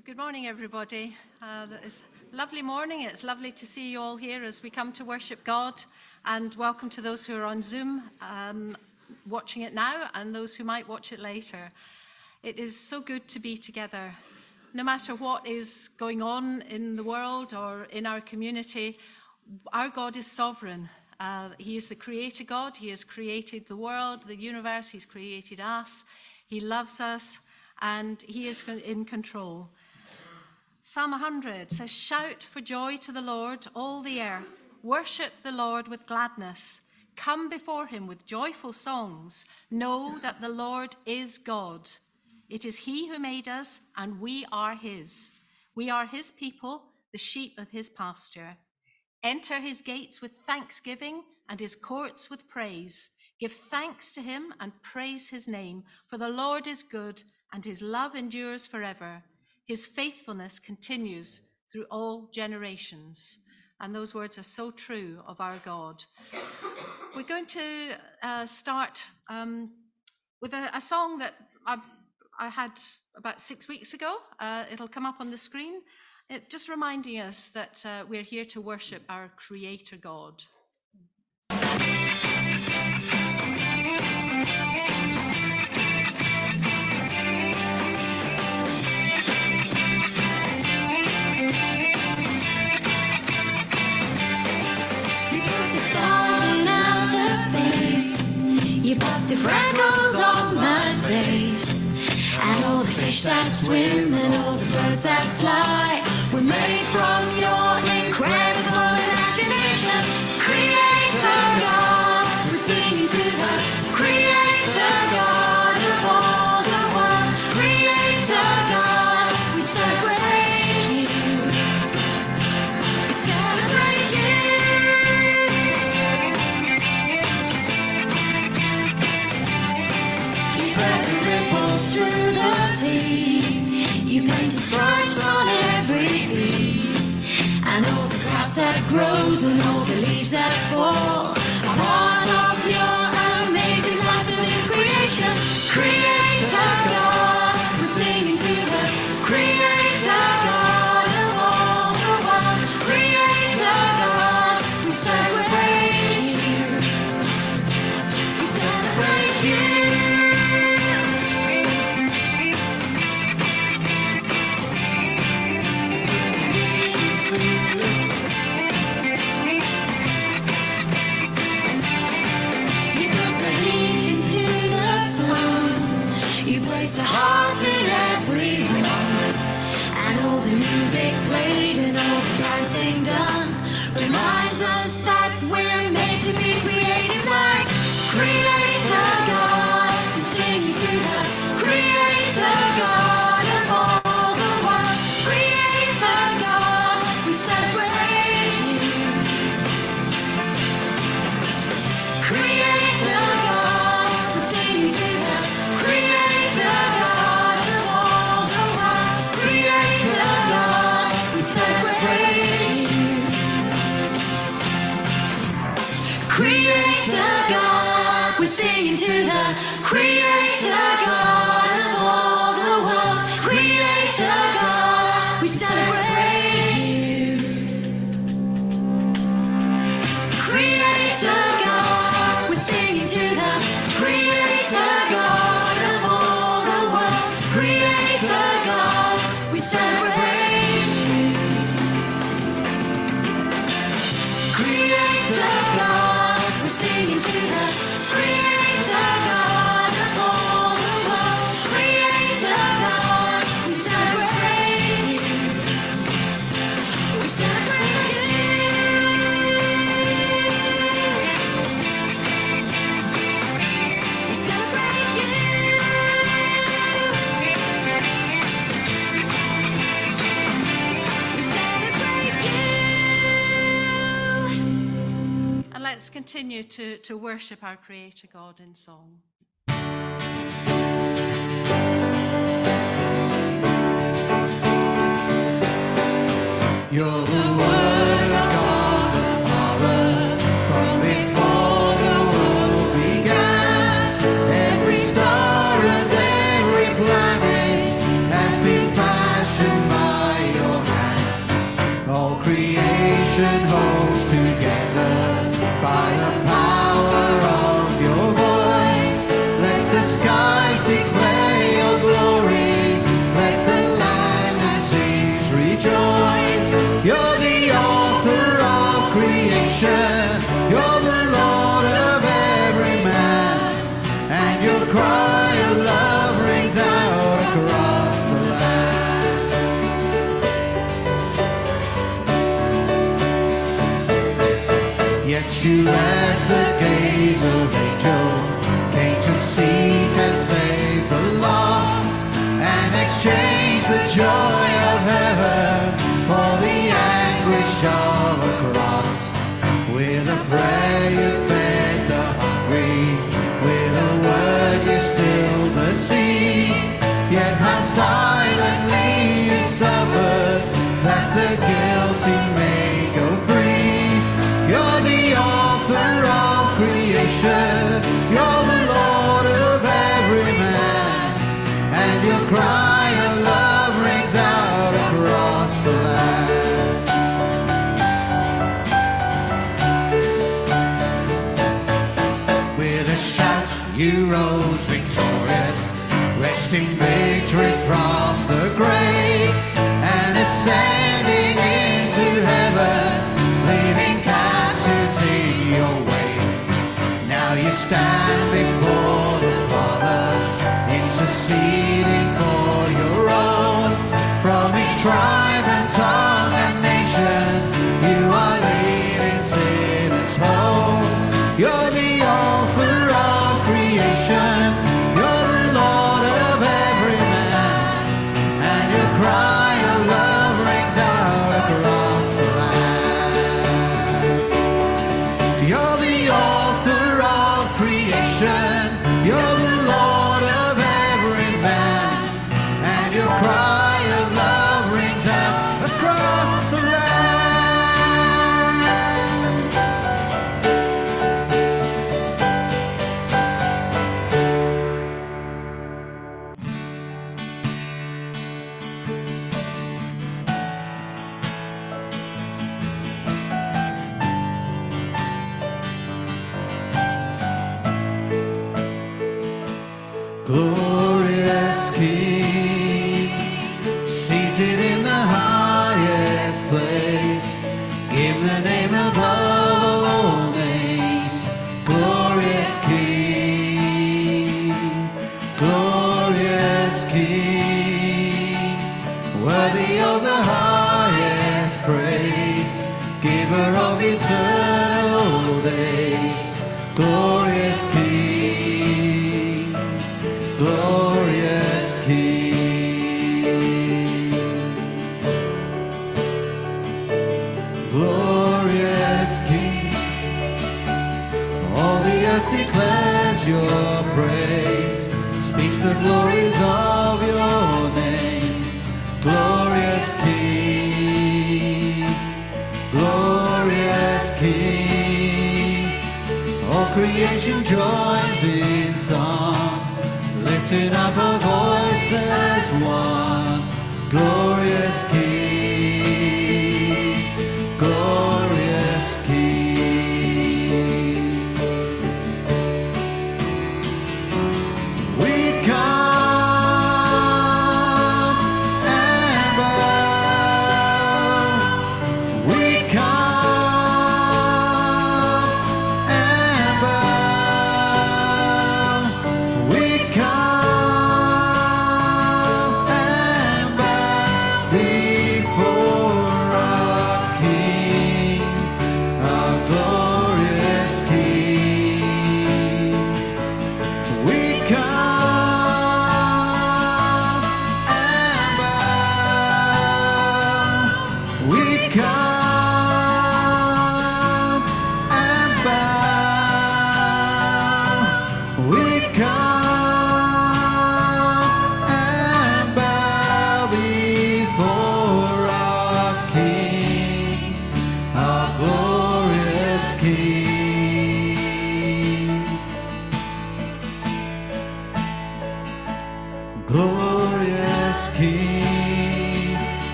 Good morning, everybody. Uh, it's a lovely morning. It's lovely to see you all here as we come to worship God. And welcome to those who are on Zoom um, watching it now and those who might watch it later. It is so good to be together. No matter what is going on in the world or in our community, our God is sovereign. Uh, he is the creator God. He has created the world, the universe. He's created us. He loves us and He is in control. Psalm 100 says, Shout for joy to the Lord, all the earth. Worship the Lord with gladness. Come before him with joyful songs. Know that the Lord is God. It is he who made us, and we are his. We are his people, the sheep of his pasture. Enter his gates with thanksgiving and his courts with praise. Give thanks to him and praise his name, for the Lord is good, and his love endures forever. His faithfulness continues through all generations. And those words are so true of our God. We're going to uh, start um, with a, a, song that I, I, had about six weeks ago. Uh, it'll come up on the screen. It, just reminding us that uh, we're here to worship our Creator God. Fish that swim and all the birds that fly. Were made from your through the sea. You painted stripes on every leaf. And all the grass that grows and all the leaves that fall are part of your continue to, to worship our Creator God in song. Joy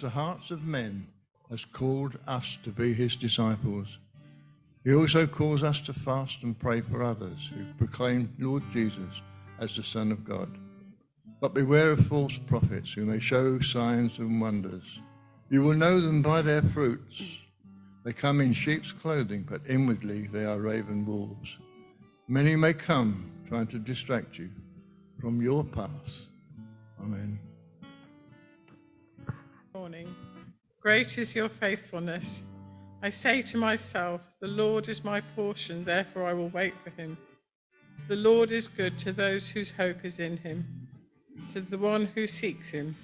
the hearts of men, has called us to be his disciples. He also calls us to fast and pray for others who proclaim Lord Jesus as the Son of God. But beware of false prophets who may show signs and wonders. You will know them by their fruits. They come in sheep's clothing, but inwardly they are raven wolves. Many may come trying to distract you from your path. Amen. Morning. Great is your faithfulness. I say to myself, The Lord is my portion, therefore I will wait for him. The Lord is good to those whose hope is in him, to the one who seeks him.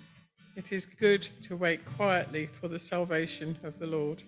It is good to wait quietly for the salvation of the Lord.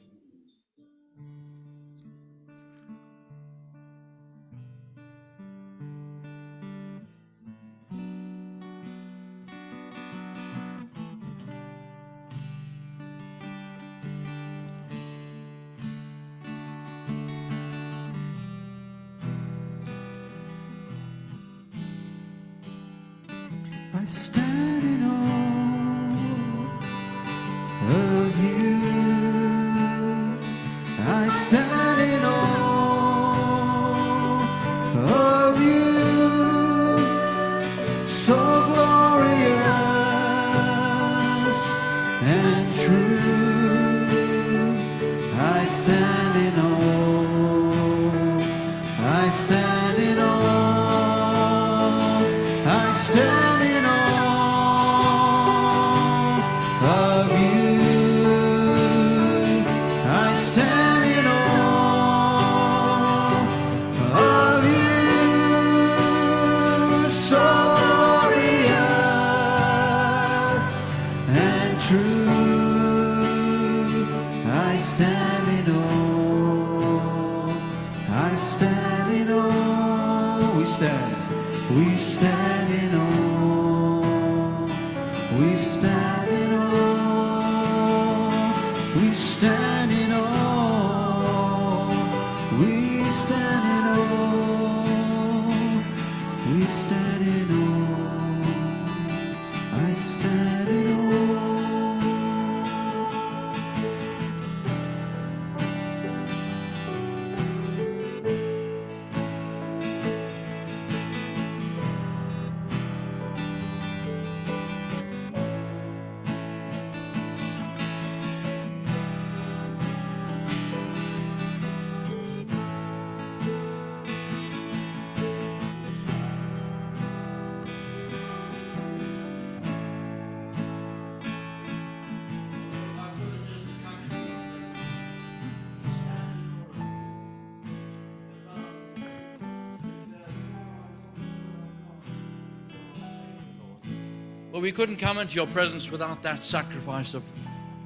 We couldn't come into your presence without that sacrifice of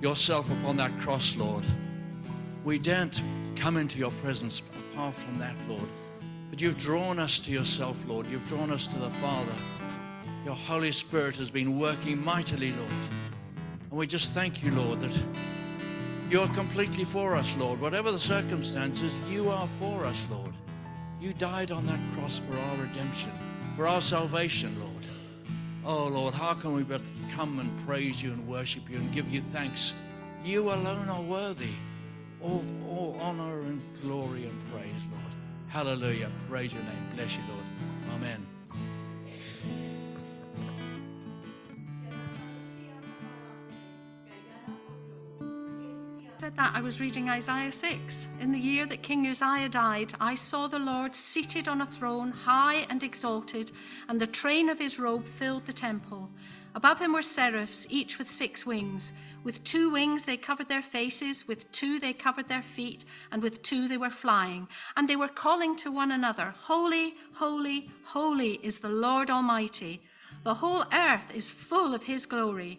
yourself upon that cross, Lord. We daren't come into your presence apart from that, Lord. But you've drawn us to yourself, Lord. You've drawn us to the Father. Your Holy Spirit has been working mightily, Lord. And we just thank you, Lord, that you're completely for us, Lord. Whatever the circumstances, you are for us, Lord. You died on that cross for our redemption, for our salvation, Lord. Oh Lord, how can we but come and praise you and worship you and give you thanks? You alone are worthy. of all honor and glory and praise, Lord. Hallelujah. Praise your name. Bless you, Lord. Amen. That, I was reading Isaiah 6. In the year that King Uzziah died, I saw the Lord seated on a throne, high and exalted, and the train of his robe filled the temple. Above him were seraphs, each with six wings. With two wings they covered their faces, with two they covered their feet, and with two they were flying. And they were calling to one another, Holy, holy, holy is the Lord Almighty. The whole earth is full of his glory.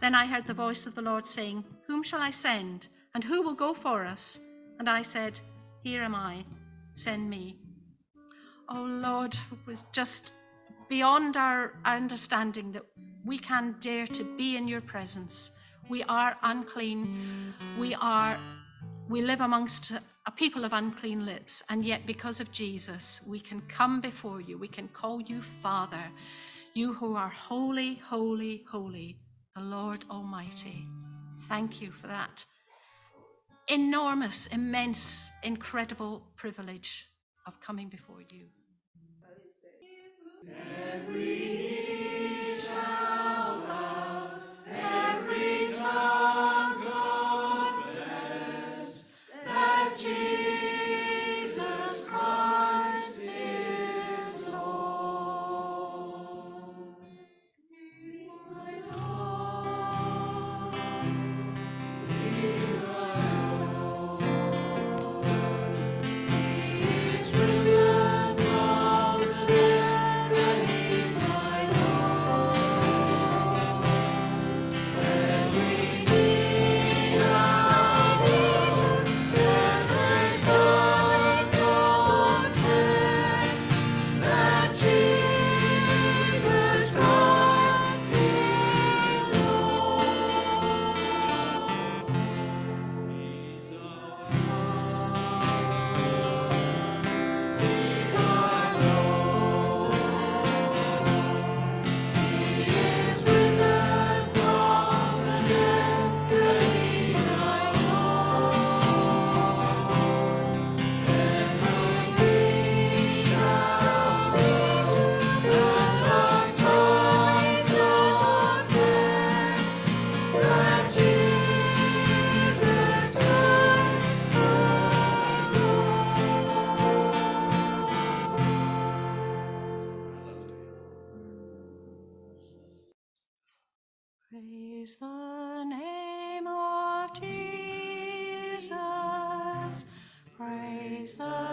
Then I heard the voice of the Lord saying, Whom shall I send? And who will go for us? And I said, Here am I, send me. Oh Lord, it was just beyond our understanding that we can dare to be in your presence. We are unclean. We are we live amongst a people of unclean lips, and yet because of Jesus, we can come before you. We can call you Father. You who are holy, holy, holy the Lord Almighty. Thank you for that enormous, immense, incredible privilege of coming before you. Praise the name of Jesus. Praise the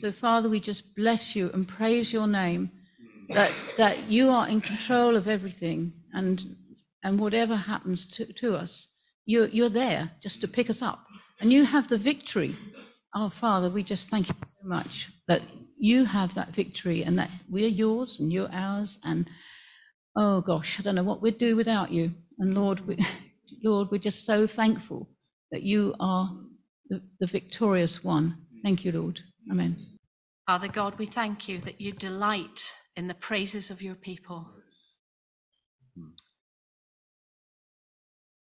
So, Father, we just bless you and praise your name that, that you are in control of everything and, and whatever happens to, to us, you're, you're there just to pick us up and you have the victory. Oh, Father, we just thank you so much that you have that victory and that we're yours and you're ours. And oh gosh, I don't know what we'd do without you. And Lord, we, Lord, we're just so thankful that you are the, the victorious one. Thank you, Lord. Amen. Father God, we thank you that you delight in the praises of your people.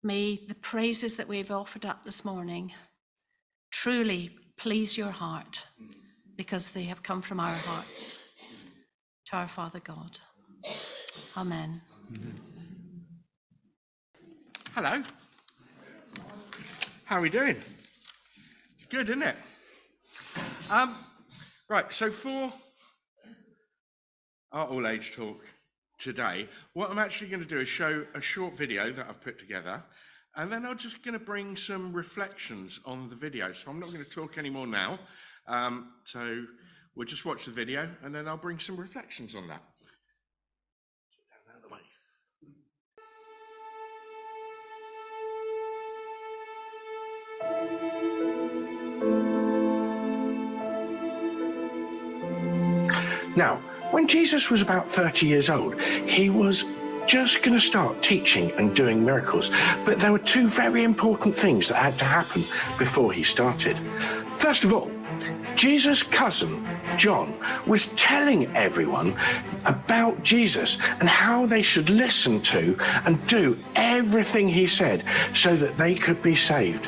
May the praises that we've offered up this morning truly please your heart because they have come from our hearts to our Father God. Amen. Hello. How are we doing? Good, isn't it? Um, right, so for our all age talk today, what I'm actually going to do is show a short video that I've put together, and then I'm just going to bring some reflections on the video. So I'm not going to talk anymore now. Um, so we'll just watch the video, and then I'll bring some reflections on that. Now, when Jesus was about 30 years old, he was just going to start teaching and doing miracles. But there were two very important things that had to happen before he started. First of all, Jesus' cousin, John, was telling everyone about Jesus and how they should listen to and do everything he said so that they could be saved.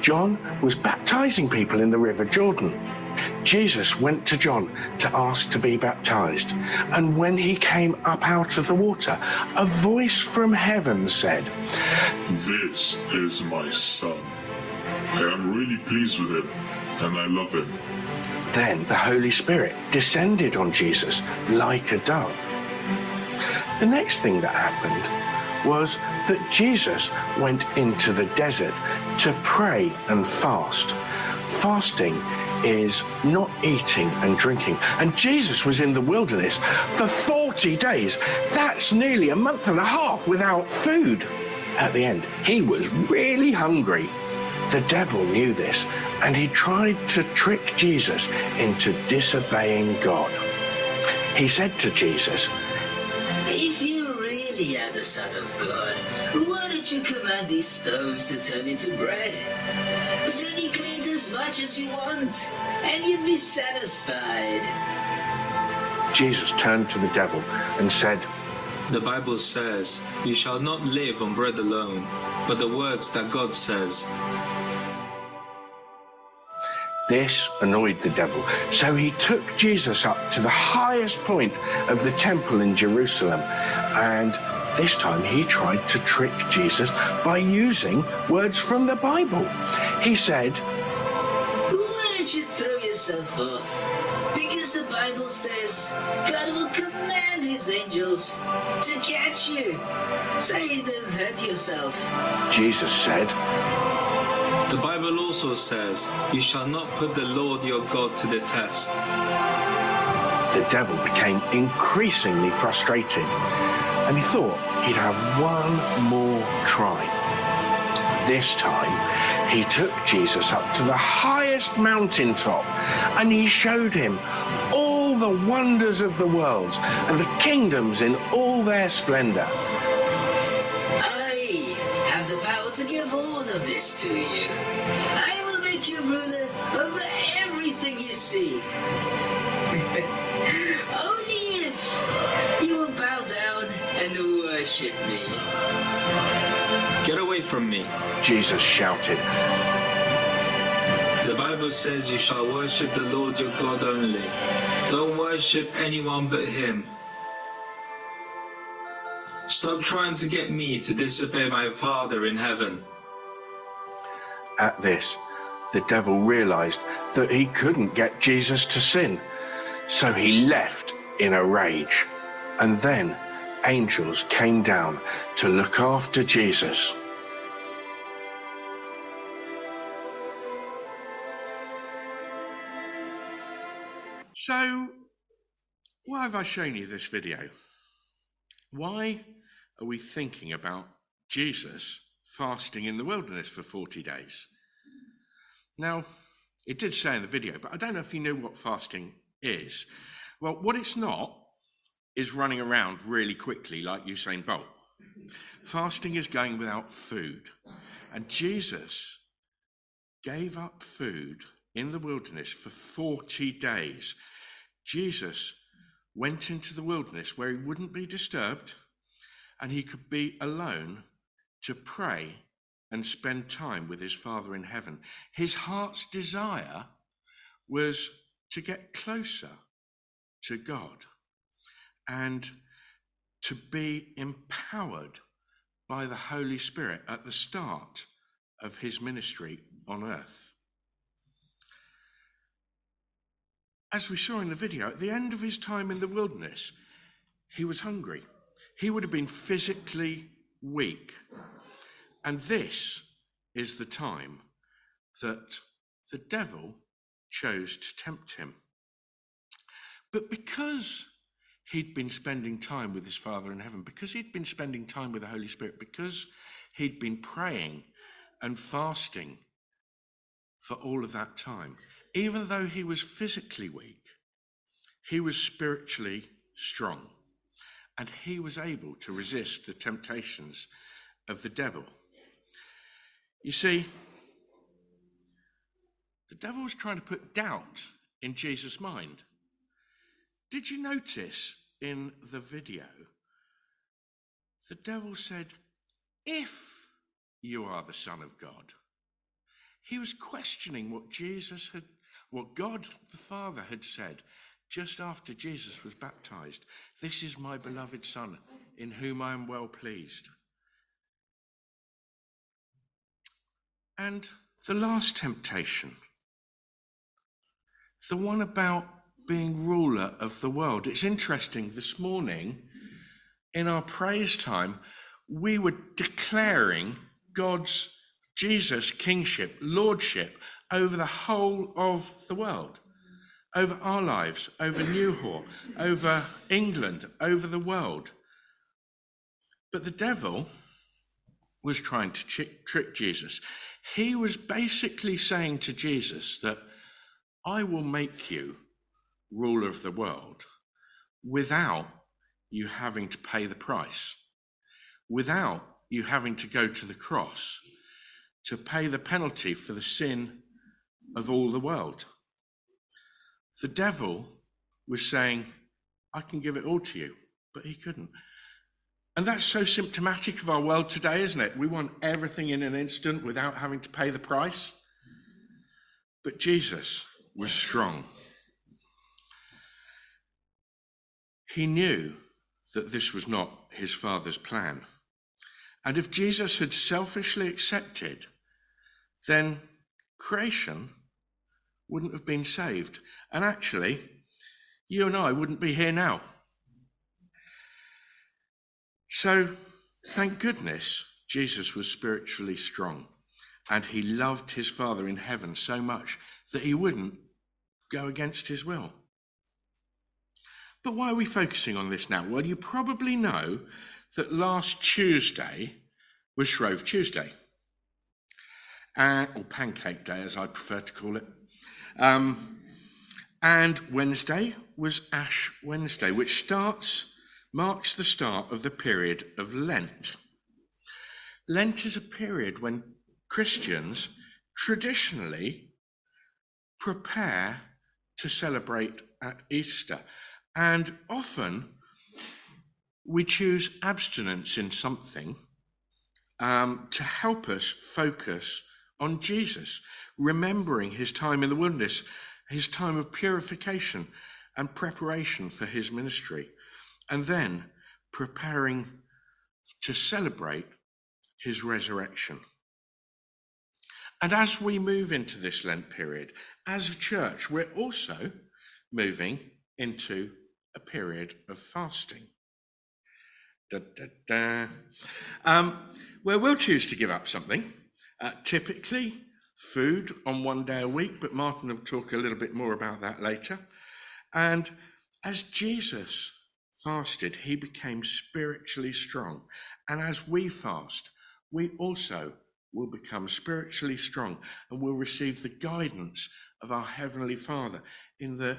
John was baptizing people in the River Jordan. Jesus went to John to ask to be baptized. And when he came up out of the water, a voice from heaven said, This is my son. I am really pleased with him, and I love him. Then the Holy Spirit descended on Jesus like a dove. The next thing that happened was that Jesus went into the desert to pray and fast. Fasting is not eating and drinking. And Jesus was in the wilderness for 40 days. That's nearly a month and a half without food. At the end, he was really hungry. The devil knew this and he tried to trick Jesus into disobeying God. He said to Jesus, If you really are the Son of God, why don't you command these stones to turn into bread? Then you can eat as much as you want, and you'd be satisfied. Jesus turned to the devil and said, The Bible says, You shall not live on bread alone, but the words that God says. This annoyed the devil, so he took Jesus up to the highest point of the temple in Jerusalem. And this time he tried to trick Jesus by using words from the Bible. He said, Why don't you throw yourself off? Because the Bible says God will command his angels to catch you, so you don't hurt yourself. Jesus said, The Bible also says, You shall not put the Lord your God to the test. The devil became increasingly frustrated and he thought he'd have one more try. This time, he took Jesus up to the highest mountaintop and he showed him all the wonders of the world and the kingdoms in all their splendor. I have the power to give all of this to you. I will make you ruler over everything you see. And worship me. Get away from me. Jesus shouted. The Bible Bible says you shall worship the Lord your God only. Don't worship anyone but Him. Stop trying to get me to disobey my Father in heaven. At this, the devil realized that he couldn't get Jesus to sin. So he left in a rage. And then angels came down to look after Jesus. So, why have I shown you this video? Why are we thinking about Jesus fasting in the wilderness for 40 days? Now, it did say in the video, but I don't know if you know what fasting is. Well, what it's not is running around really quickly like Usain Bolt. Fasting is going without food. And Jesus gave up food in the wilderness for 40 days. Jesus went into the wilderness where he wouldn't be disturbed and he could be alone to pray and spend time with his Father in heaven. His heart's desire was to get closer to God and to be empowered by the Holy Spirit at the start of his ministry on earth. As we saw in the video, at the end of his time in the wilderness, he was hungry. He would have been physically weak. And this is the time that the devil chose to tempt him. But because he'd been spending time with his Father in heaven, because he'd been spending time with the Holy Spirit, because he'd been praying and fasting for all of that time, even though he was physically weak, he was spiritually strong. And he was able to resist the temptations of the devil. You see, the devil was trying to put doubt in Jesus' mind. Did you notice in the video? The devil said, If you are the Son of God. He was questioning what Jesus had, what God the Father had said just after Jesus was baptized. This is my beloved Son, in whom I am well pleased. And the last temptation, the one about being ruler of the world. It's interesting, this morning in our praise time, we were declaring God's Jesus kingship, lordship over the whole of the world, over our lives, over Newhall, over England, over the world. But the devil was trying to trick, trick Jesus. He was basically saying to Jesus that I will make you ruler of the world without you having to pay the price, without you having to go to the cross to pay the penalty for the sin of all the world. The devil was saying, I can give it all to you, but he couldn't. And that's so symptomatic of our world today, isn't it? We want everything in an instant without having to pay the price. But Jesus was strong. He knew that this was not his father's plan. And if Jesus had selfishly accepted, then creation wouldn't have been saved. And actually, you and I wouldn't be here now. So, thank goodness Jesus was spiritually strong and he loved his Father in heaven so much that he wouldn't go against his will. But why are we focusing on this now? Well, you probably know that last Tuesday was Shrove Tuesday, uh, or Pancake Day, as I prefer to call it. Um, and Wednesday was Ash Wednesday, which starts, marks the start of the period of Lent. Lent is a period when Christians traditionally prepare to celebrate at Easter. And often we choose abstinence in something um, to help us focus on Jesus, remembering his time in the wilderness, his time of purification and preparation for his ministry, and then preparing to celebrate his resurrection. And as we move into this Lent period, as a church, we're also moving into a period of fasting. Da, da, da. Um, where we'll choose to give up something, uh, typically food on one day a week, but Martin will talk a little bit more about that later. And as Jesus fasted, he became spiritually strong. And as we fast, we also will become spiritually strong and will receive the guidance of our Heavenly Father in the,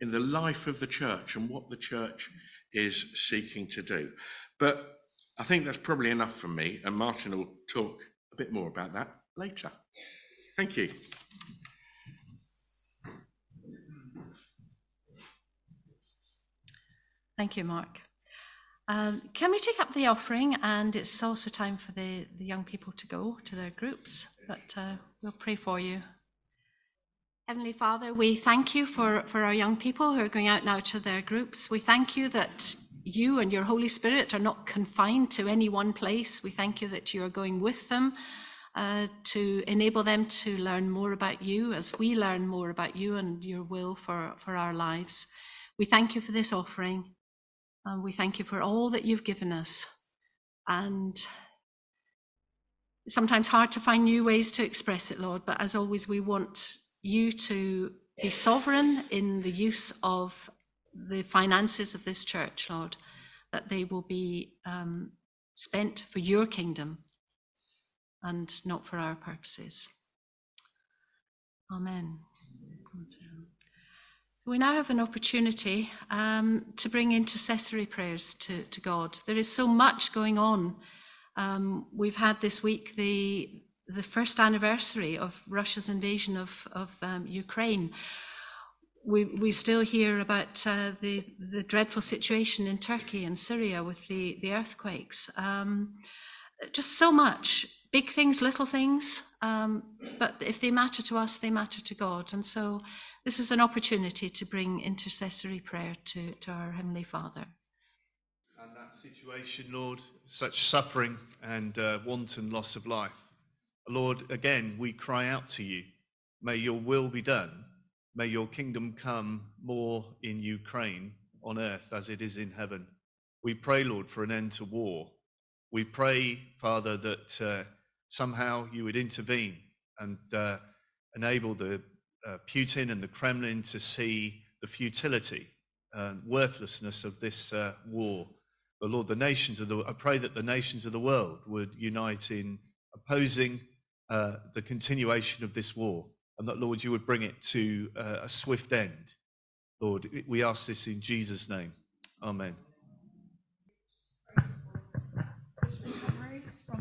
in the life of the church and what the church is seeking to do. But I think that's probably enough from me, and Martin will talk a bit more about that later. Thank you. Thank you, Mark. Um, can we take up the offering? And it's also time for the, the young people to go to their groups, but uh, we'll pray for you. Heavenly Father, we thank you for, for our young people who are going out now to their groups. We thank you that you and your Holy Spirit are not confined to any one place. We thank you that you are going with them uh, to enable them to learn more about you as we learn more about you and your will for, for our lives. We thank you for this offering. And we thank you for all that you've given us. And sometimes hard to find new ways to express it, Lord, but as always, we want you to be sovereign in the use of the finances of this church, Lord, that they will be um, spent for your kingdom and not for our purposes. Amen. We now have an opportunity um, to bring intercessory prayers to, to God. There is so much going on. Um, we've had this week the the first anniversary of Russia's invasion of, of um, Ukraine. We, we still hear about uh, the, the dreadful situation in Turkey and Syria with the, the earthquakes. Um, just so much, big things, little things, um, but if they matter to us, they matter to God. And so this is an opportunity to bring intercessory prayer to, to our Heavenly Father. And that situation, Lord, such suffering and uh, wanton loss of life. Lord, again, we cry out to you. May your will be done. May your kingdom come more in Ukraine on earth as it is in heaven. We pray, Lord, for an end to war. We pray, Father, that uh, somehow you would intervene and uh, enable the uh, Putin and the Kremlin to see the futility and worthlessness of this uh, war. But Lord, the nations of the I pray that the nations of the world would unite in opposing uh, the continuation of this war, and that, Lord, you would bring it to uh, a swift end. Lord, we ask this in Jesus' name. Amen. From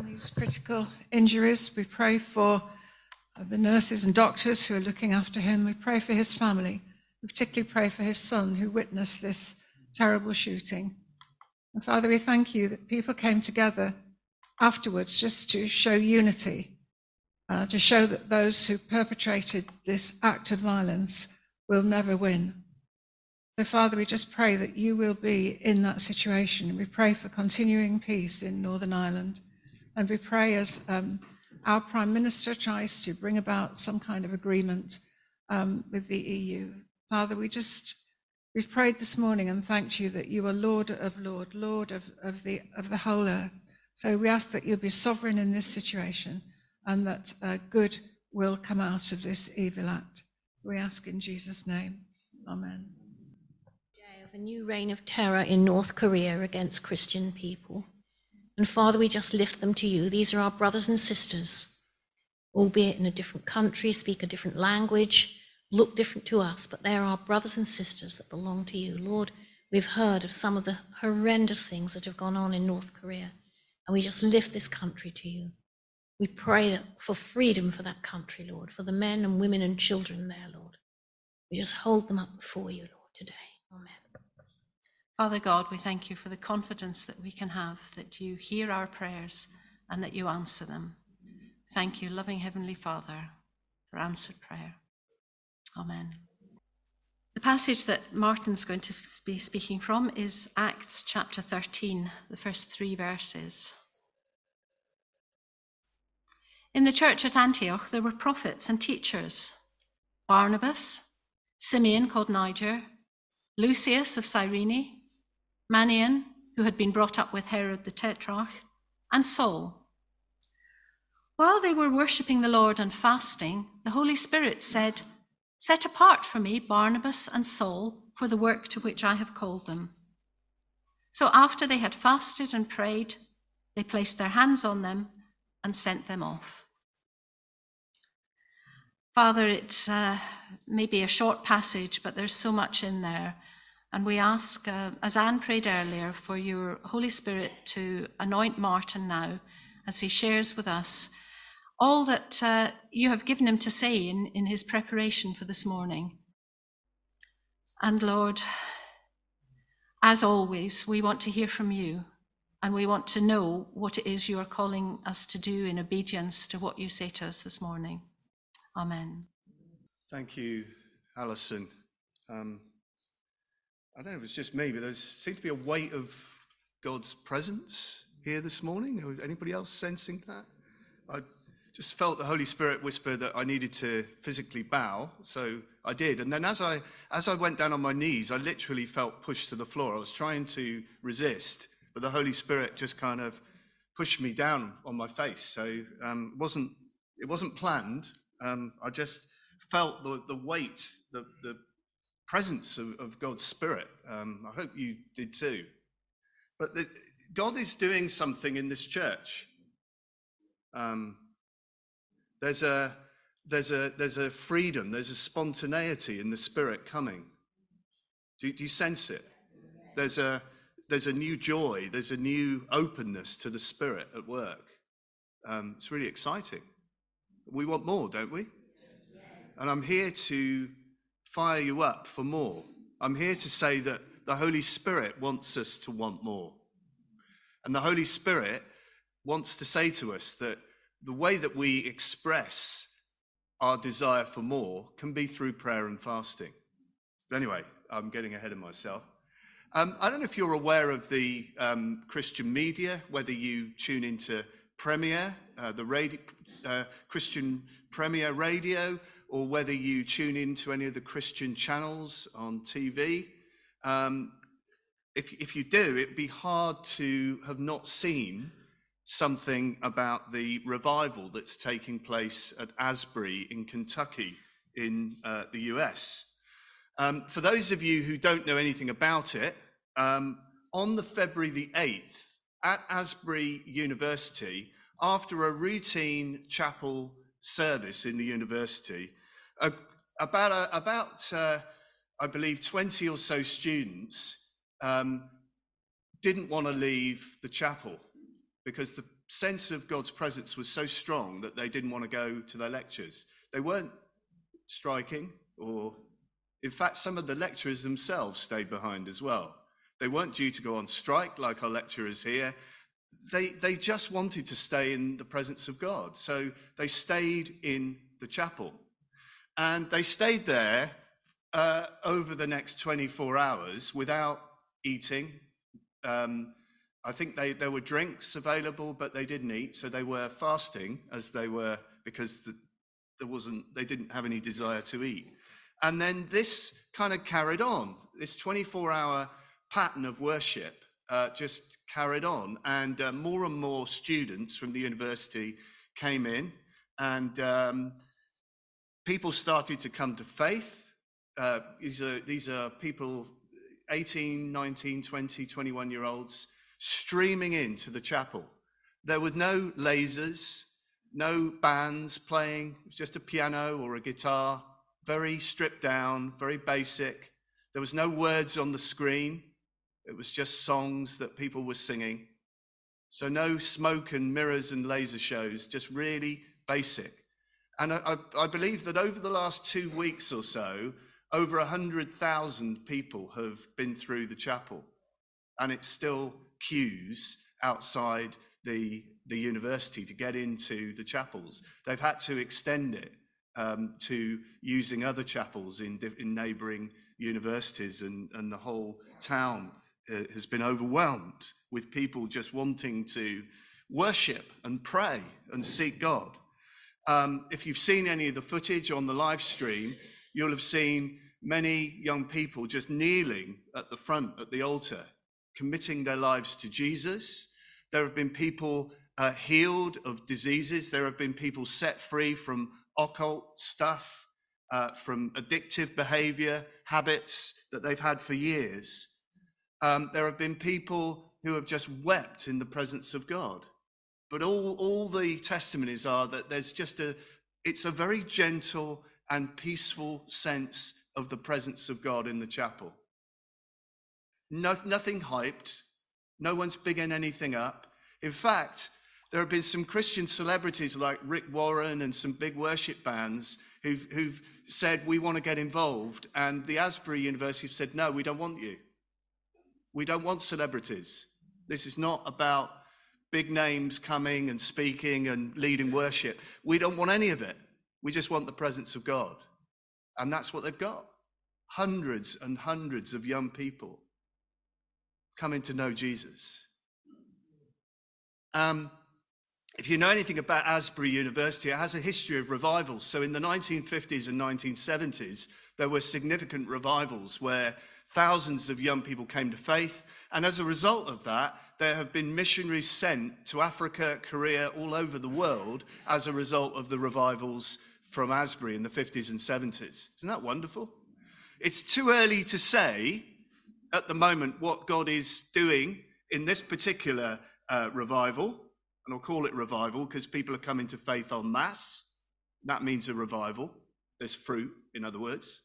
these critical injuries, we pray for uh, the nurses and doctors who are looking after him. We pray for his family. We particularly pray for his son who witnessed this terrible shooting. And Father, we thank you that people came together afterwards just to show unity uh, to show that those who perpetrated this act of violence will never win. So, Father, we just pray that you will be in that situation. We pray for continuing peace in Northern Ireland. And we pray as um, our Prime Minister tries to bring about some kind of agreement um, with the EU. Father, we just, we've prayed this morning and thanked you that you are Lord of Lord, Lord of, of, the, of the whole earth. So we ask that you'll be sovereign in this situation and that uh, good will come out of this evil act. We ask in Jesus' name. Amen. Day of a new reign of terror in North Korea against Christian people. And Father, we just lift them to you. These are our brothers and sisters, albeit in a different country, speak a different language, look different to us, but they are our brothers and sisters that belong to you. Lord, we've heard of some of the horrendous things that have gone on in North Korea, and we just lift this country to you. We pray for freedom for that country, Lord, for the men and women and children there, Lord. We just hold them up before you, Lord, today. Amen. Father God, we thank you for the confidence that we can have that you hear our prayers and that you answer them. Thank you, loving Heavenly Father, for answered prayer. Amen. The passage that Martin's going to be speaking from is Acts chapter 13, the first three verses. In the church at Antioch, there were prophets and teachers Barnabas, Simeon called Niger, Lucius of Cyrene, Manaen, who had been brought up with Herod the Tetrarch, and Saul. While they were worshipping the Lord and fasting, the Holy Spirit said, Set apart for me Barnabas and Saul for the work to which I have called them. So after they had fasted and prayed, they placed their hands on them and sent them off. Father, it uh, may be a short passage, but there's so much in there. And we ask, uh, as Anne prayed earlier, for your Holy Spirit to anoint Martin now as he shares with us all that uh, you have given him to say in, in his preparation for this morning. And Lord, as always, we want to hear from you and we want to know what it is you are calling us to do in obedience to what you say to us this morning. Amen. Thank you, Alison. Um, I don't know if it's just me, but there seems to be a weight of God's presence here this morning. Anybody else sensing that? I just felt the Holy Spirit whisper that I needed to physically bow, so I did. And then as I as I went down on my knees, I literally felt pushed to the floor. I was trying to resist, but the Holy Spirit just kind of pushed me down on my face. So um, it wasn't it wasn't planned. Um, I just felt the, the weight, the, the presence of, of God's Spirit. Um, I hope you did too. But the, God is doing something in this church. Um, there's a there's a there's a freedom, there's a spontaneity in the Spirit coming. Do, do you sense it? There's a there's a new joy, there's a new openness to the Spirit at work. Um, it's really exciting. We want more, don't we? And I'm here to fire you up for more. I'm here to say that the Holy Spirit wants us to want more. And the Holy Spirit wants to say to us that the way that we express our desire for more can be through prayer and fasting. But anyway, I'm getting ahead of myself. Um, I don't know if you're aware of the um, Christian media, whether you tune into Premier, uh, the radio, uh, Christian Premier Radio, or whether you tune in to any of the Christian channels on TV. Um, if, if you do, it'd be hard to have not seen something about the revival that's taking place at Asbury in Kentucky in uh, the US. Um, for those of you who don't know anything about it, um, on the February the 8th at Asbury University, after a routine chapel service in the university, uh, about, a, about uh, I believe, 20 or so students um, didn't want to leave the chapel because the sense of God's presence was so strong that they didn't want to go to their lectures. They weren't striking, or in fact, some of the lecturers themselves stayed behind as well. They weren't due to go on strike like our lecturers here. They, they just wanted to stay in the presence of God. So they stayed in the chapel. And they stayed there uh, over the next 24 hours without eating. Um, I think they, there were drinks available, but they didn't eat. So they were fasting as they were because the, there wasn't, they didn't have any desire to eat. And then this kind of carried on. This 24 hour pattern of worship uh, just carried on. And uh, more and more students from the university came in and um, people started to come to faith. Uh, these, are, these are people, 18, 19, 20, 21 year olds, streaming into the chapel. There were no lasers, no bands playing, it was just a piano or a guitar, very stripped down, very basic. There was no words on the screen, it was just songs that people were singing. So, no smoke and mirrors and laser shows, just really basic. And I, I, believe that over the last two weeks or so, over 100,000 people have been through the chapel. And it's still queues outside the, the university to get into the chapels. They've had to extend it um, to using other chapels in, in neighbouring universities, and, and the whole town uh, has been overwhelmed with people just wanting to worship and pray and seek God. Um, if you've seen any of the footage on the live stream, you'll have seen many young people just kneeling at the front at the altar, committing their lives to Jesus. There have been people uh, healed of diseases. There have been people set free from occult stuff, uh, from addictive behavior, habits that they've had for years. Um, there have been people who have just wept in the presence of God. But all, all the testimonies are that there's just a, it's a very gentle and peaceful sense of the presence of God in the chapel. No, nothing hyped. No one's bigging anything up. In fact, there have been some Christian celebrities like Rick Warren and some big worship bands who've, who've said, We want to get involved. And the Asbury University have said, No, we don't want you. We don't want celebrities. This is not about big names coming and speaking and leading worship. We don't want any of it. We just want the presence of God. And that's what they've got. Hundreds and hundreds of young people coming to know Jesus. Um, if you know anything about Asbury University, it has a history of revivals. So in the 1950s and 1970s, there were significant revivals where thousands of young people came to faith. And as a result of that, there have been missionaries sent to Africa, Korea, all over the world as a result of the revivals from Asbury in the 50s and 70s. Isn't that wonderful? It's too early to say at the moment what God is doing in this particular uh, revival. And I'll call it revival because people are coming to faith en masse. That means a revival. There's fruit, in other words.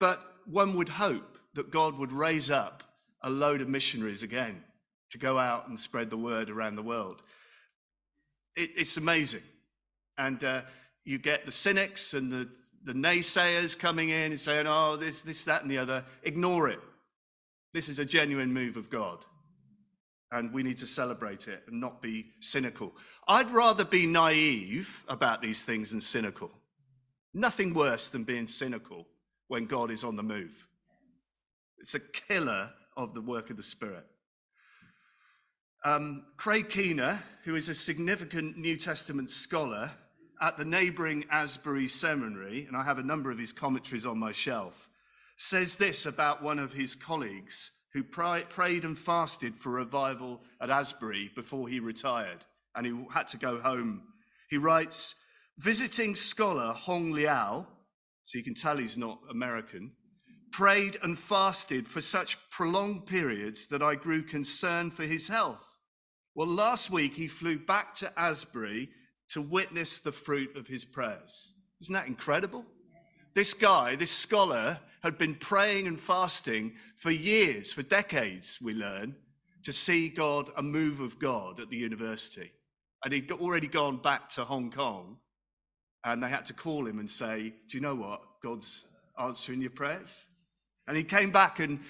But one would hope that God would raise up a load of missionaries again to go out and spread the word around the world. It, it's amazing. And uh, you get the cynics and the, the naysayers coming in and saying, oh, this, this, that, and the other. Ignore it. This is a genuine move of God. And we need to celebrate it and not be cynical. I'd rather be naive about these things than cynical. Nothing worse than being cynical when God is on the move. It's a killer of the work of the Spirit. Um, Craig Keener, who is a significant New Testament scholar at the neighboring Asbury Seminary, and I have a number of his commentaries on my shelf, says this about one of his colleagues who prayed and fasted for revival at Asbury before he retired and he had to go home. He writes, visiting scholar Hong Liao, so you can tell he's not American, prayed and fasted for such prolonged periods that I grew concerned for his health. Well, last week he flew back to Asbury to witness the fruit of his prayers. Isn't that incredible? This guy, this scholar, had been praying and fasting for years, for decades, we learn, to see God, a move of God at the university. And he'd already gone back to Hong Kong, and they had to call him and say, Do you know what? God's answering your prayers. And he came back, and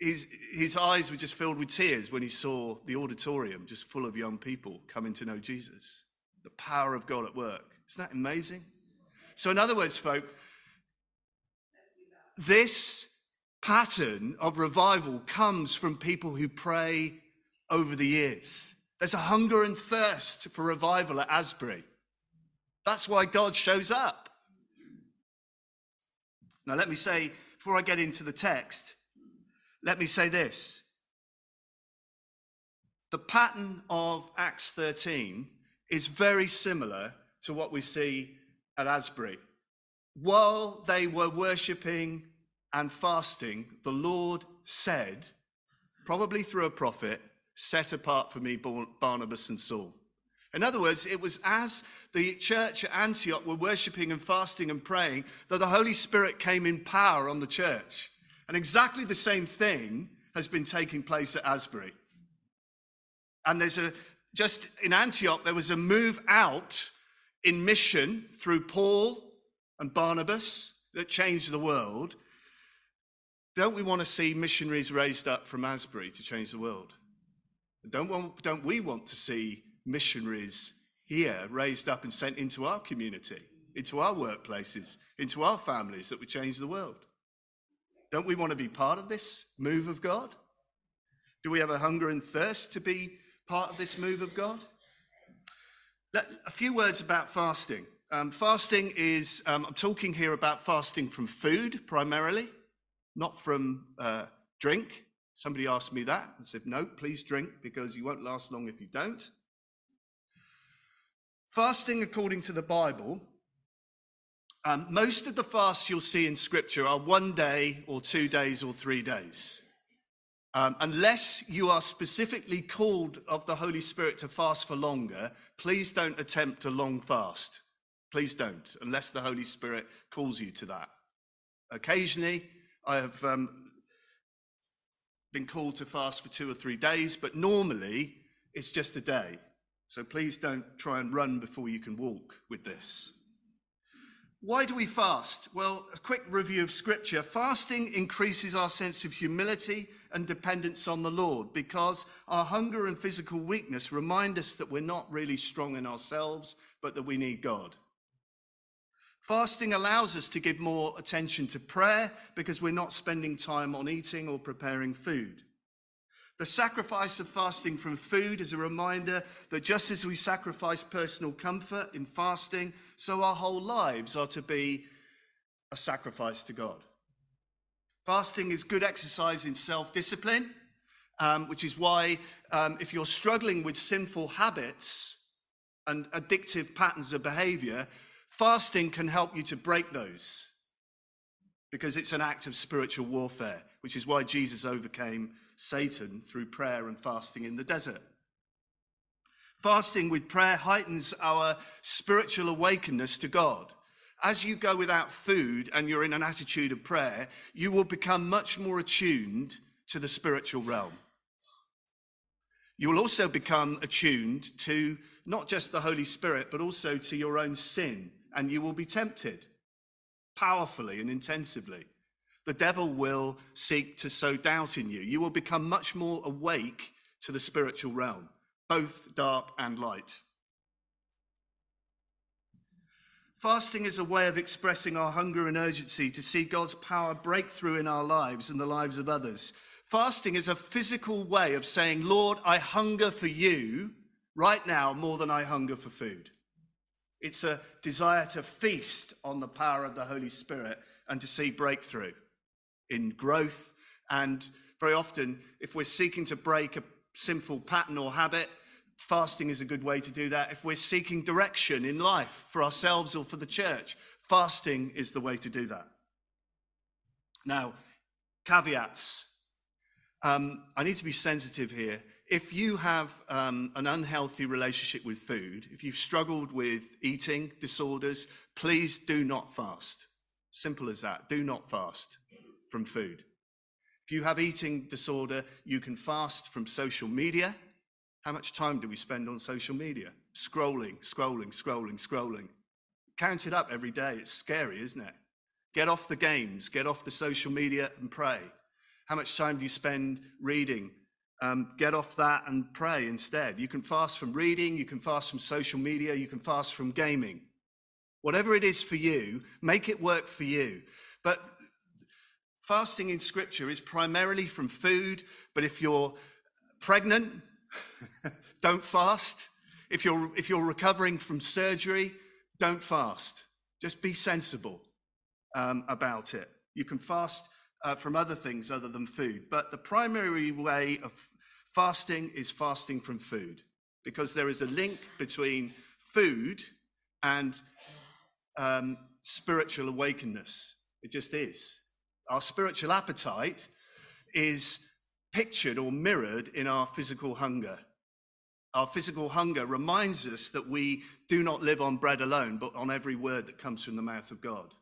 his, his eyes were just filled with tears when he saw the auditorium just full of young people coming to know Jesus. The power of God at work. Isn't that amazing? So, in other words, folk, this pattern of revival comes from people who pray over the years. There's a hunger and thirst for revival at Asbury. That's why God shows up. Now, let me say, before I get into the text, let me say this. The pattern of Acts 13 is very similar to what we see at Asbury. While they were worshipping and fasting, the Lord said, probably through a prophet, set apart for me Barnabas and Saul. In other words, it was as the church at Antioch were worshipping and fasting and praying that the Holy Spirit came in power on the church. And exactly the same thing has been taking place at Asbury. And there's a, just in Antioch, there was a move out in mission through Paul and Barnabas that changed the world. Don't we want to see missionaries raised up from Asbury to change the world? Don't, we want to see missionaries here raised up and sent into our community, into our workplaces, into our families that would change the world? Don't we want to be part of this move of God? Do we have a hunger and thirst to be part of this move of God? Let- A few words about fasting. Um, fasting is, um, I'm talking here about fasting from food primarily, not from uh, drink. Somebody asked me that and said, no, please drink because you won't last long if you don't. Fasting, according to the Bible, um, most of the fasts you'll see in Scripture are one day or two days or three days. Um, unless you are specifically called of the Holy Spirit to fast for longer, please don't attempt a long fast. Please don't, unless the Holy Spirit calls you to that. Occasionally, I have um, been called to fast for two or three days, but normally it's just a day. So please don't try and run before you can walk with this. Why do we fast? Well, a quick review of scripture. Fasting increases our sense of humility and dependence on the Lord because our hunger and physical weakness remind us that we're not really strong in ourselves, but that we need God. Fasting allows us to give more attention to prayer because we're not spending time on eating or preparing food. The sacrifice of fasting from food is a reminder that just as we sacrifice personal comfort in fasting, so our whole lives are to be a sacrifice to God. Fasting is good exercise in self discipline, um, which is why, um, if you're struggling with sinful habits and addictive patterns of behavior, fasting can help you to break those because it's an act of spiritual warfare, which is why Jesus overcame Satan through prayer and fasting in the desert. Fasting with prayer heightens our spiritual awakeness to God. As you go without food and you're in an attitude of prayer, you will become much more attuned to the spiritual realm. You will also become attuned to not just the Holy Spirit, but also to your own sin, and you will be tempted powerfully and intensively. The devil will seek to sow doubt in you. You will become much more awake to the spiritual realm, both dark and light. Fasting is a way of expressing our hunger and urgency to see God's power break through in our lives and the lives of others. Fasting is a physical way of saying, Lord, I hunger for you right now more than I hunger for food. It's a desire to feast on the power of the Holy Spirit and to see breakthrough in growth. And very often, if we're seeking to break a sinful pattern or habit, fasting is a good way to do that. If we're seeking direction in life for ourselves or for the church, fasting is the way to do that. Now, caveats. Um, I need to be sensitive here. If you have um, an unhealthy relationship with food, if you've struggled with eating disorders, please do not fast. Simple as that. Do not fast from food. If you have eating disorder, you can fast from social media. How much time do we spend on social media? Scrolling, scrolling, scrolling, scrolling. Count it up every day. It's scary, isn't it? Get off the games, get off the social media and pray. How much time do you spend reading? Um, get off that and pray instead. You can fast from reading, you can fast from social media, you can fast from gaming. Whatever it is for you, make it work for you. But fasting in scripture is primarily from food, but if you're pregnant, don't fast. If you're, if you're recovering from surgery, don't fast. Just be sensible um, about it. You can fast uh, from other things other than food, but the primary way of fasting is fasting from food because there is a link between food and um, spiritual awakeness. It just is. Our spiritual appetite is pictured or mirrored in our physical hunger. Our physical hunger reminds us that we do not live on bread alone, but on every word that comes from the mouth of God.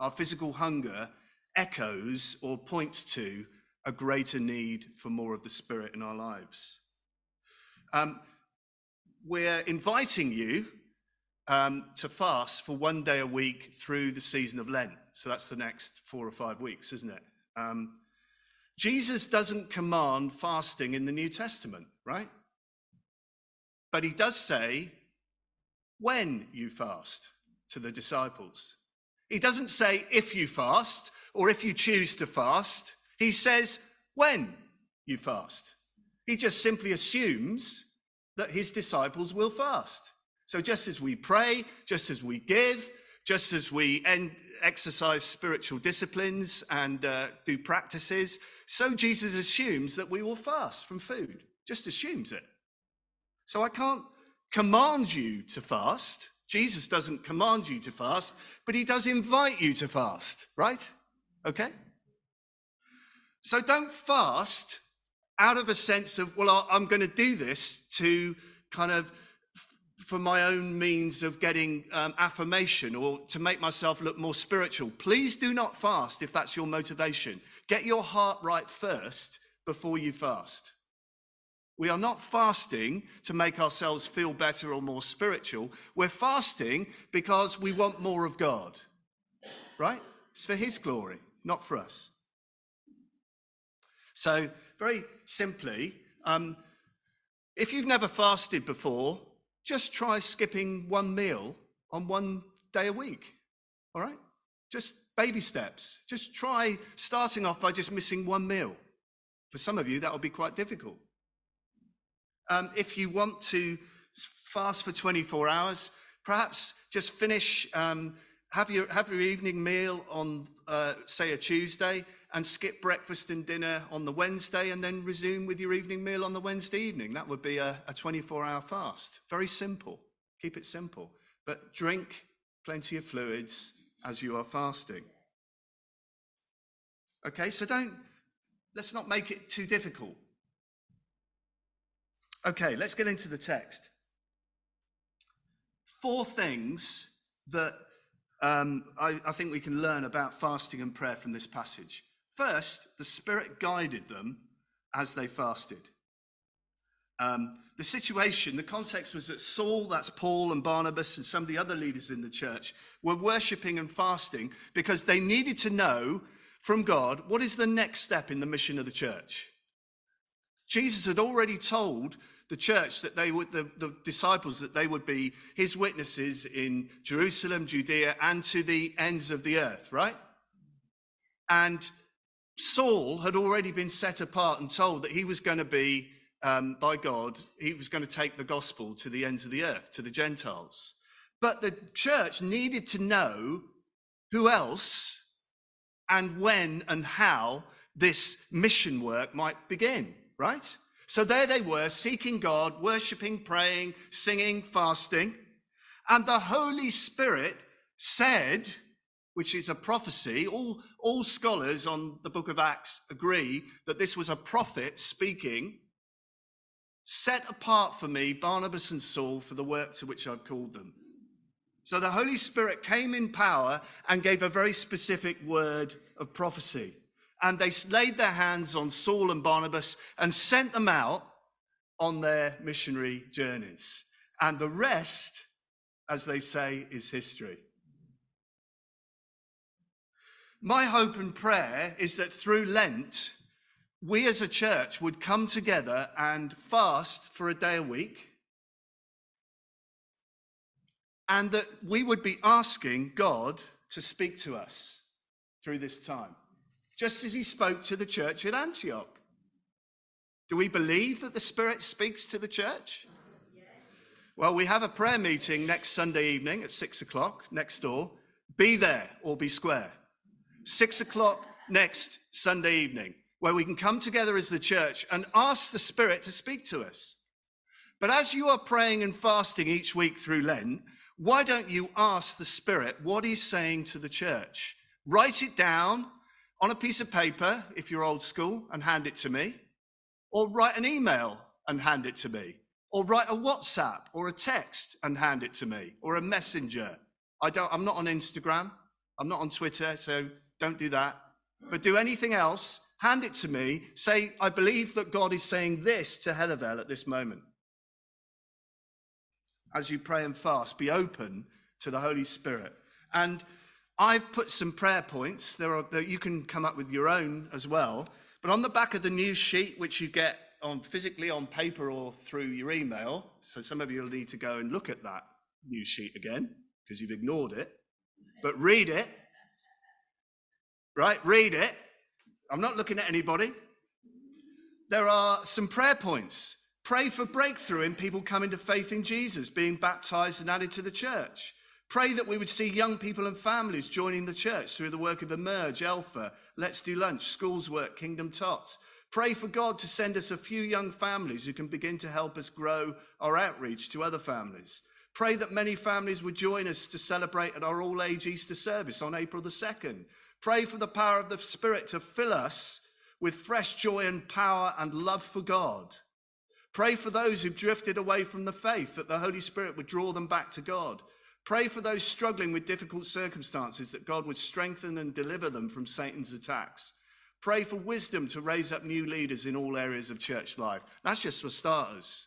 Our physical hunger echoes or points to a greater need for more of the Spirit in our lives. Um, we're inviting you um, to fast for one day a week through the season of Lent. So that's the next four or five weeks, isn't it? Um, Jesus doesn't command fasting in the New Testament, right? But he does say, when you fast to the disciples. He doesn't say if you fast or if you choose to fast. He says when you fast. He just simply assumes that his disciples will fast. So just as we pray, just as we give, just as we en- exercise spiritual disciplines and uh, do practices, so Jesus assumes that we will fast from food. Just assumes it. So I can't command you to fast. Jesus doesn't command you to fast, but he does invite you to fast, right? Okay? So don't fast out of a sense of, well, I'm going to do this to kind of for my own means of getting um, affirmation or to make myself look more spiritual. Please do not fast if that's your motivation. Get your heart right first before you fast. We are not fasting to make ourselves feel better or more spiritual. We're fasting because we want more of God, right? It's for His glory, not for us. So, very simply, um, if you've never fasted before, just try skipping one meal on one day a week. All right? Just baby steps. Just try starting off by just missing one meal. For some of you, that will be quite difficult. Um, if you want to fast for 24 hours, perhaps just finish, um, have, your, have your evening meal on, uh, say, a Tuesday, and skip breakfast and dinner on the Wednesday, and then resume with your evening meal on the Wednesday evening. That would be a 24 hour fast. Very simple. Keep it simple. But drink plenty of fluids as you are fasting. Okay, so don't, let's not make it too difficult. Okay, let's get into the text. Four things that um, I, I think we can learn about fasting and prayer from this passage. First, the Spirit guided them as they fasted. Um, the situation, the context was that Saul, that's Paul and Barnabas, and some of the other leaders in the church were worshipping and fasting because they needed to know from God what is the next step in the mission of the church. Jesus had already told the church that they would, the, the disciples, that they would be his witnesses in Jerusalem, Judea, and to the ends of the earth, right? And Saul had already been set apart and told that he was going to be, um, by God, he was going to take the gospel to the ends of the earth, to the Gentiles. But the church needed to know who else and when and how this mission work might begin, right? So there they were, seeking God, worshipping, praying, singing, fasting. And the Holy Spirit said, which is a prophecy, all, all scholars on the book of Acts agree that this was a prophet speaking, set apart for me Barnabas and Saul for the work to which I've called them. So the Holy Spirit came in power and gave a very specific word of prophecy and they laid their hands on Saul and Barnabas and sent them out on their missionary journeys. And the rest, as they say, is history. My hope and prayer is that through Lent, we as a church would come together and fast for a day a week. And that we would be asking God to speak to us through this time just as he spoke to the church at Antioch. Do we believe that the Spirit speaks to the church? Well, we have a prayer meeting next Sunday evening at six o'clock next door. Be there or be square. Six o'clock next Sunday evening, where we can come together as the church and ask the Spirit to speak to us. But as you are praying and fasting each week through Lent, why don't you ask the Spirit what He's saying to the church? Write it down on a piece of paper, if you're old school, and hand it to me, or write an email and hand it to me, or write a WhatsApp or a text and hand it to me, or a messenger. I don't, I'm not on Instagram, I'm not on Twitter, so don't do that. But do anything else, hand it to me, say, I believe that God is saying this to Heatherville at this moment. As you pray and fast, be open to the Holy Spirit. And I've put some prayer points. There are, that you can come up with your own as well. But on the back of the news sheet, which you get on physically on paper or through your email. So some of you will need to go and look at that news sheet again because you've ignored it. But read it. Right? Read it. I'm not looking at anybody. There are some prayer points. Pray for breakthrough in people coming to faith in Jesus, being baptized and added to the church. Pray that we would see young people and families joining the church through the work of Emerge, Alpha, Let's Do Lunch, Schools Work, Kingdom Tots. Pray for God to send us a few young families who can begin to help us grow our outreach to other families. Pray that many families would join us to celebrate at our all age Easter service on April the 2nd. Pray for the power of the Spirit to fill us with fresh joy and power and love for God. Pray for those who've drifted away from the faith, that the Holy Spirit would draw them back to God. Pray for those struggling with difficult circumstances, that God would strengthen and deliver them from Satan's attacks. Pray for wisdom to raise up new leaders in all areas of church life. That's just for starters.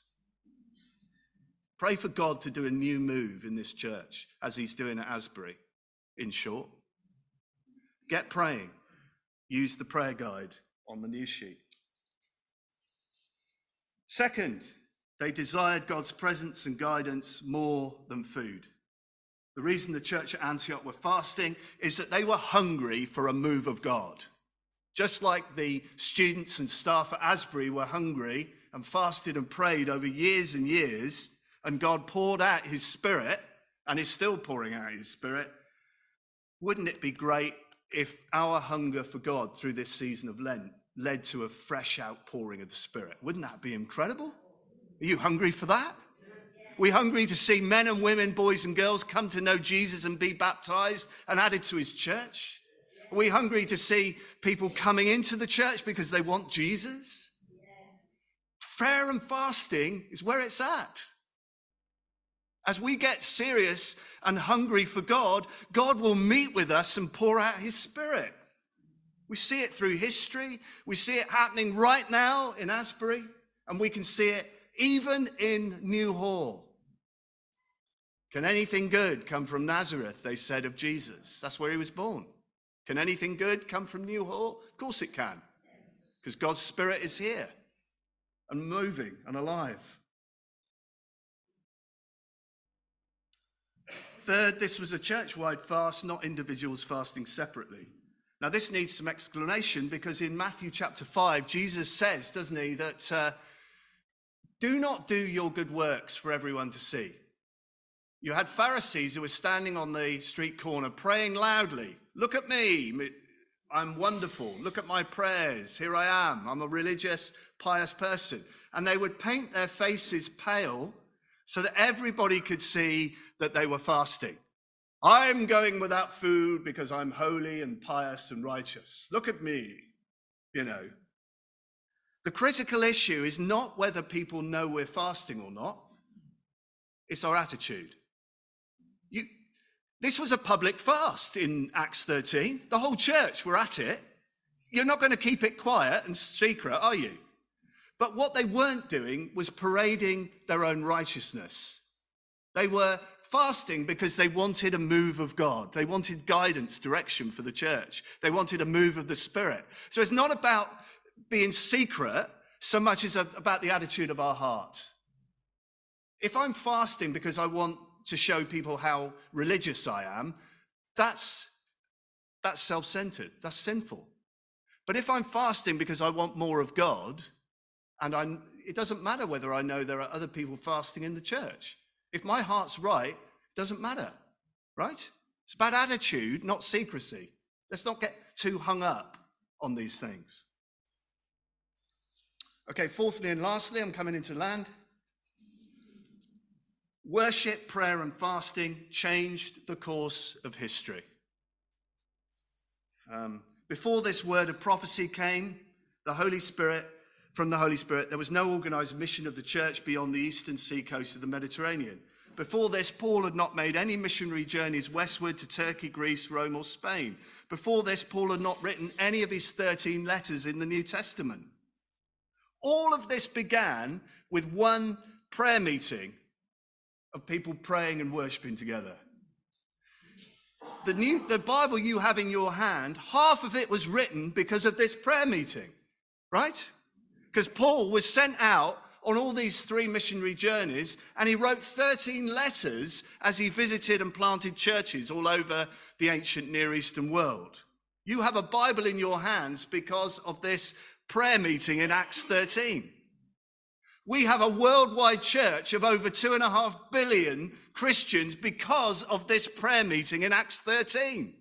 Pray for God to do a new move in this church as he's doing at Asbury, in short. Get praying. Use the prayer guide on the news sheet. Second, they desired God's presence and guidance more than food. The reason the church at Antioch were fasting is that they were hungry for a move of God. Just like the students and staff at Asbury were hungry and fasted and prayed over years and years, and God poured out his spirit and is still pouring out his spirit, wouldn't it be great if our hunger for God through this season of Lent led to a fresh outpouring of the spirit? Wouldn't that be incredible? Are you hungry for that? we hungry to see men and women, boys and girls come to know Jesus and be baptized and added to his church? Are we hungry to see people coming into the church because they want Jesus? Prayer and fasting is where it's at. As we get serious and hungry for God, God will meet with us and pour out his spirit. We see it through history. We see it happening right now in Asbury, and we can see it even in New Hall. Can anything good come from Nazareth? They said of Jesus. That's where he was born. Can anything good come from New Hall? Of course it can, because God's Spirit is here and moving and alive. Third, this was a church wide fast, not individuals fasting separately. Now, this needs some explanation because in Matthew chapter 5, Jesus says, doesn't he, that uh, do not do your good works for everyone to see. You had Pharisees who were standing on the street corner praying loudly. Look at me. I'm wonderful. Look at my prayers. Here I am. I'm a religious, pious person. And they would paint their faces pale so that everybody could see that they were fasting. I'm going without food because I'm holy and pious and righteous. Look at me. You know. The critical issue is not whether people know we're fasting or not, it's our attitude. You, this was a public fast in Acts 13. The whole church were at it. You're not going to keep it quiet and secret, are you? But what they weren't doing was parading their own righteousness. They were fasting because they wanted a move of God. They wanted guidance, direction for the church. They wanted a move of the Spirit. So it's not about being secret so much as about the attitude of our heart. If I'm fasting because I want to show people how religious I am, that's, that's self centered, that's sinful. But if I'm fasting because I want more of God, and I'm, it doesn't matter whether I know there are other people fasting in the church. If my heart's right, it doesn't matter, right? It's about attitude, not secrecy. Let's not get too hung up on these things. Okay, fourthly and lastly, I'm coming into land. Worship, prayer, and fasting changed the course of history. Um, before this word of prophecy came, the Holy Spirit, from the Holy Spirit, there was no organized mission of the church beyond the eastern seacoast of the Mediterranean. Before this, Paul had not made any missionary journeys westward to Turkey, Greece, Rome, or Spain. Before this, Paul had not written any of his 13 letters in the New Testament. All of this began with one prayer meeting of people praying and worshiping together. The, new, the Bible you have in your hand, half of it was written because of this prayer meeting, right? Because Paul was sent out on all these three missionary journeys and he wrote 13 letters as he visited and planted churches all over the ancient Near Eastern world. You have a Bible in your hands because of this prayer meeting in Acts 13. We have a worldwide church of over two and a half billion Christians because of this prayer meeting in Acts 13.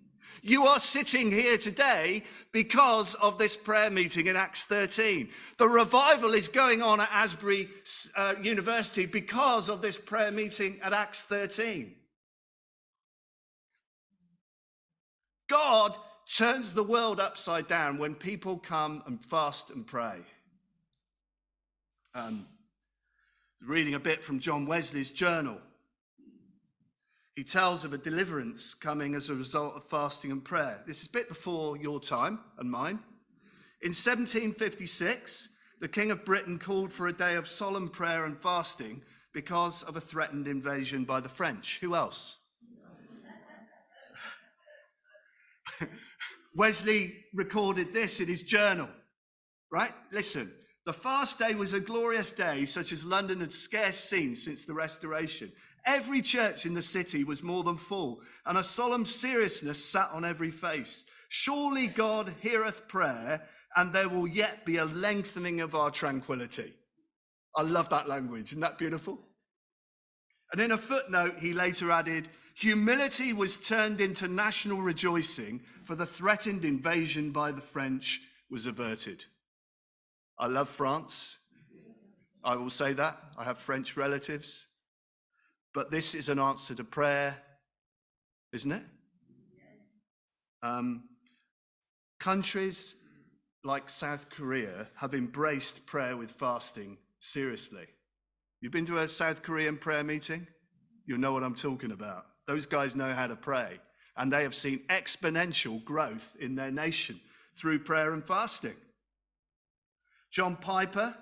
You are sitting here today because of this prayer meeting in Acts 13. The revival is going on at Asbury uh, University because of this prayer meeting at Acts 13. God turns the world upside down when people come and fast and pray. Um, reading a bit from John Wesley's journal. He tells of a deliverance coming as a result of fasting and prayer. This is a bit before your time and mine. In 1756, the King of Britain called for a day of solemn prayer and fasting because of a threatened invasion by the French. Who else? Wesley recorded this in his journal, right? Listen, the fast day was a glorious day such as London had scarce seen since the Restoration. Every church in the city was more than full, and a solemn seriousness sat on every face. Surely God heareth prayer, and there will yet be a lengthening of our tranquility. I love that language. Isn't that beautiful? And in a footnote, he later added, Humility was turned into national rejoicing, for the threatened invasion by the French was averted. I love France. I will say that. I have French relatives. But this is an answer to prayer, isn't it? Um, countries like South Korea have embraced prayer with fasting seriously. You've been to a South Korean prayer meeting? You know what I'm talking about. Those guys know how to pray, and they have seen exponential growth in their nation through prayer and fasting. John Piper,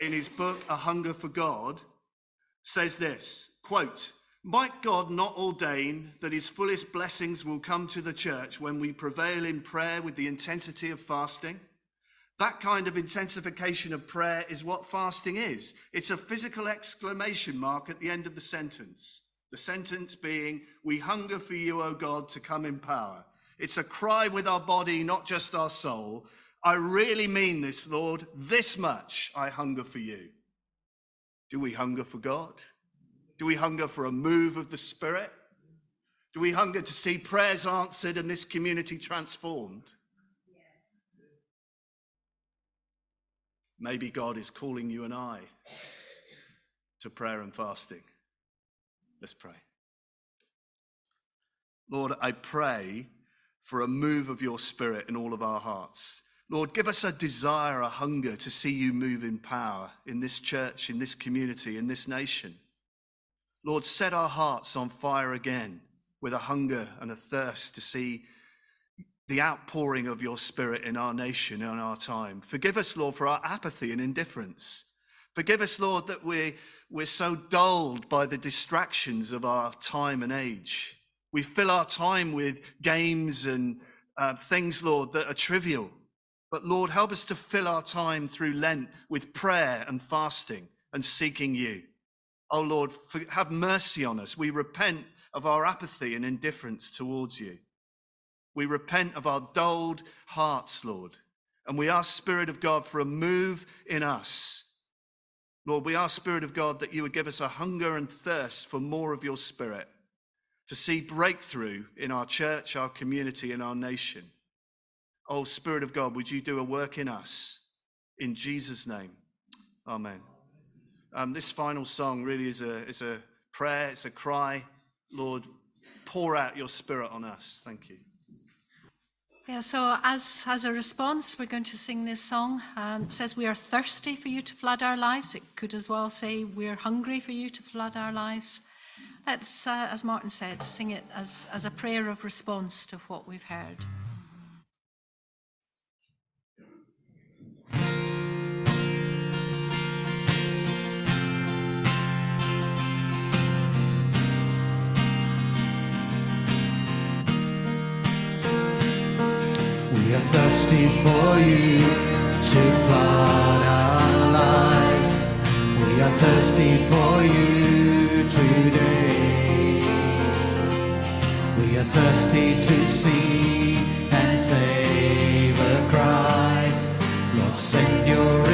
in his book A Hunger for God, says this quote, Might God not ordain that his fullest blessings will come to the church when we prevail in prayer with the intensity of fasting? That kind of intensification of prayer is what fasting is. It's a physical exclamation mark at the end of the sentence. The sentence being, We hunger for you, O God, to come in power. It's a cry with our body, not just our soul. I really mean this, Lord. This much I hunger for you. Do we hunger for God? Do we hunger for a move of the Spirit? Do we hunger to see prayers answered and this community transformed? Maybe God is calling you and I to prayer and fasting. Let's pray. Lord, I pray for a move of your spirit in all of our hearts. Lord, give us a desire, a hunger to see you move in power in this church, in this community, in this nation. Lord, set our hearts on fire again with a hunger and a thirst to see the outpouring of your spirit in our nation and our time. Forgive us, Lord, for our apathy and indifference. Forgive us, Lord, that we, we're so dulled by the distractions of our time and age. We fill our time with games and uh, things, Lord, that are trivial. But Lord, help us to fill our time through Lent with prayer and fasting and seeking you. Oh Lord, have mercy on us. We repent of our apathy and indifference towards you. We repent of our dulled hearts, Lord. And we ask, Spirit of God, for a move in us. Lord, we ask, Spirit of God, that you would give us a hunger and thirst for more of your Spirit, to see breakthrough in our church, our community, and our nation. Oh, Spirit of God, would you do a work in us? In Jesus' name, amen. Um, this final song really is a, is a prayer, it's a cry. Lord, pour out your spirit on us. Thank you. Yeah, so as, as a response, we're going to sing this song. Um, it says, We are thirsty for you to flood our lives. It could as well say, We're hungry for you to flood our lives. Let's, uh, as Martin said, sing it as, as a prayer of response to what we've heard. We are thirsty for you to flood our lives. We are thirsty for you today. We are thirsty to see and. Lord, send your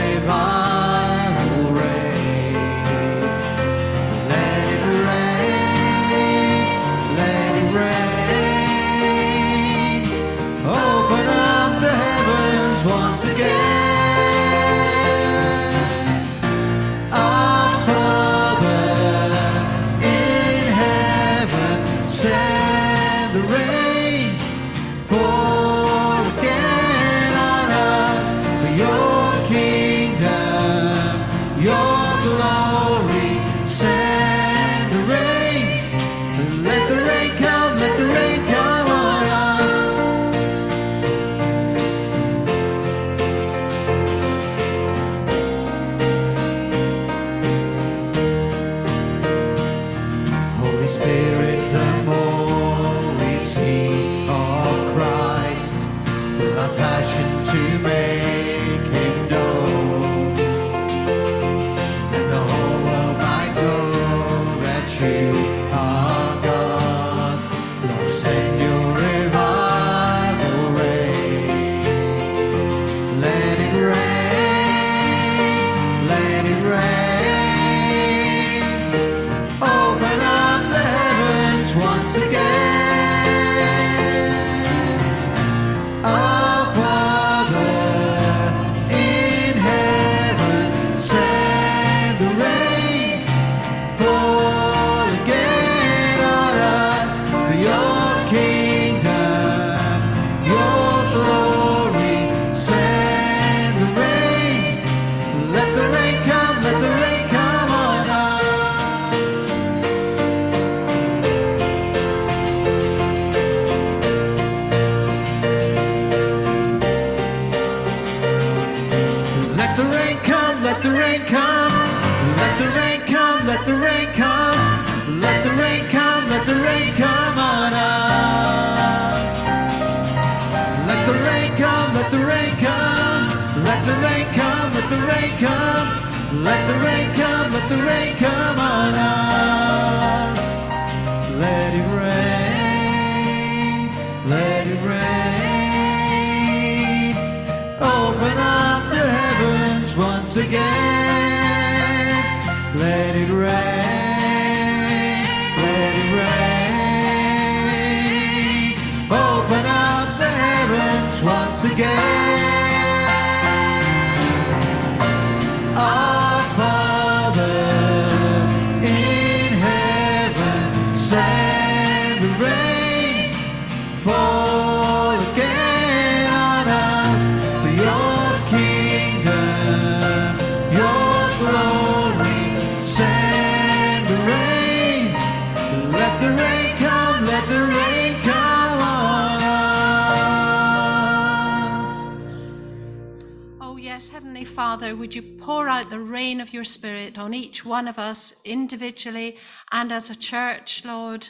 Spirit on each one of us individually and as a church, Lord?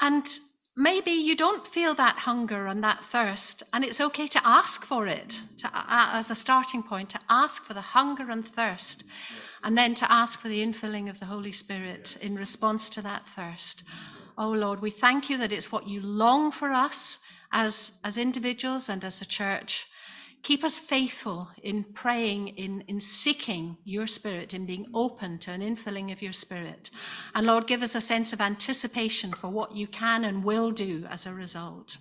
And maybe you don't feel that hunger and that thirst, and it's okay to ask for it to, uh, as a starting point, to ask for the hunger and thirst, and then to ask for the infilling of the Holy Spirit in response to that thirst. Oh, Lord, we thank you that it's what you long for us as, as individuals and as a church. Keep us faithful in praying, in, in seeking your spirit, in being open to an infilling of your spirit. And Lord, give us a sense of anticipation for what you can and will do as a result.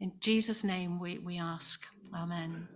In Jesus' name we, we ask. Amen.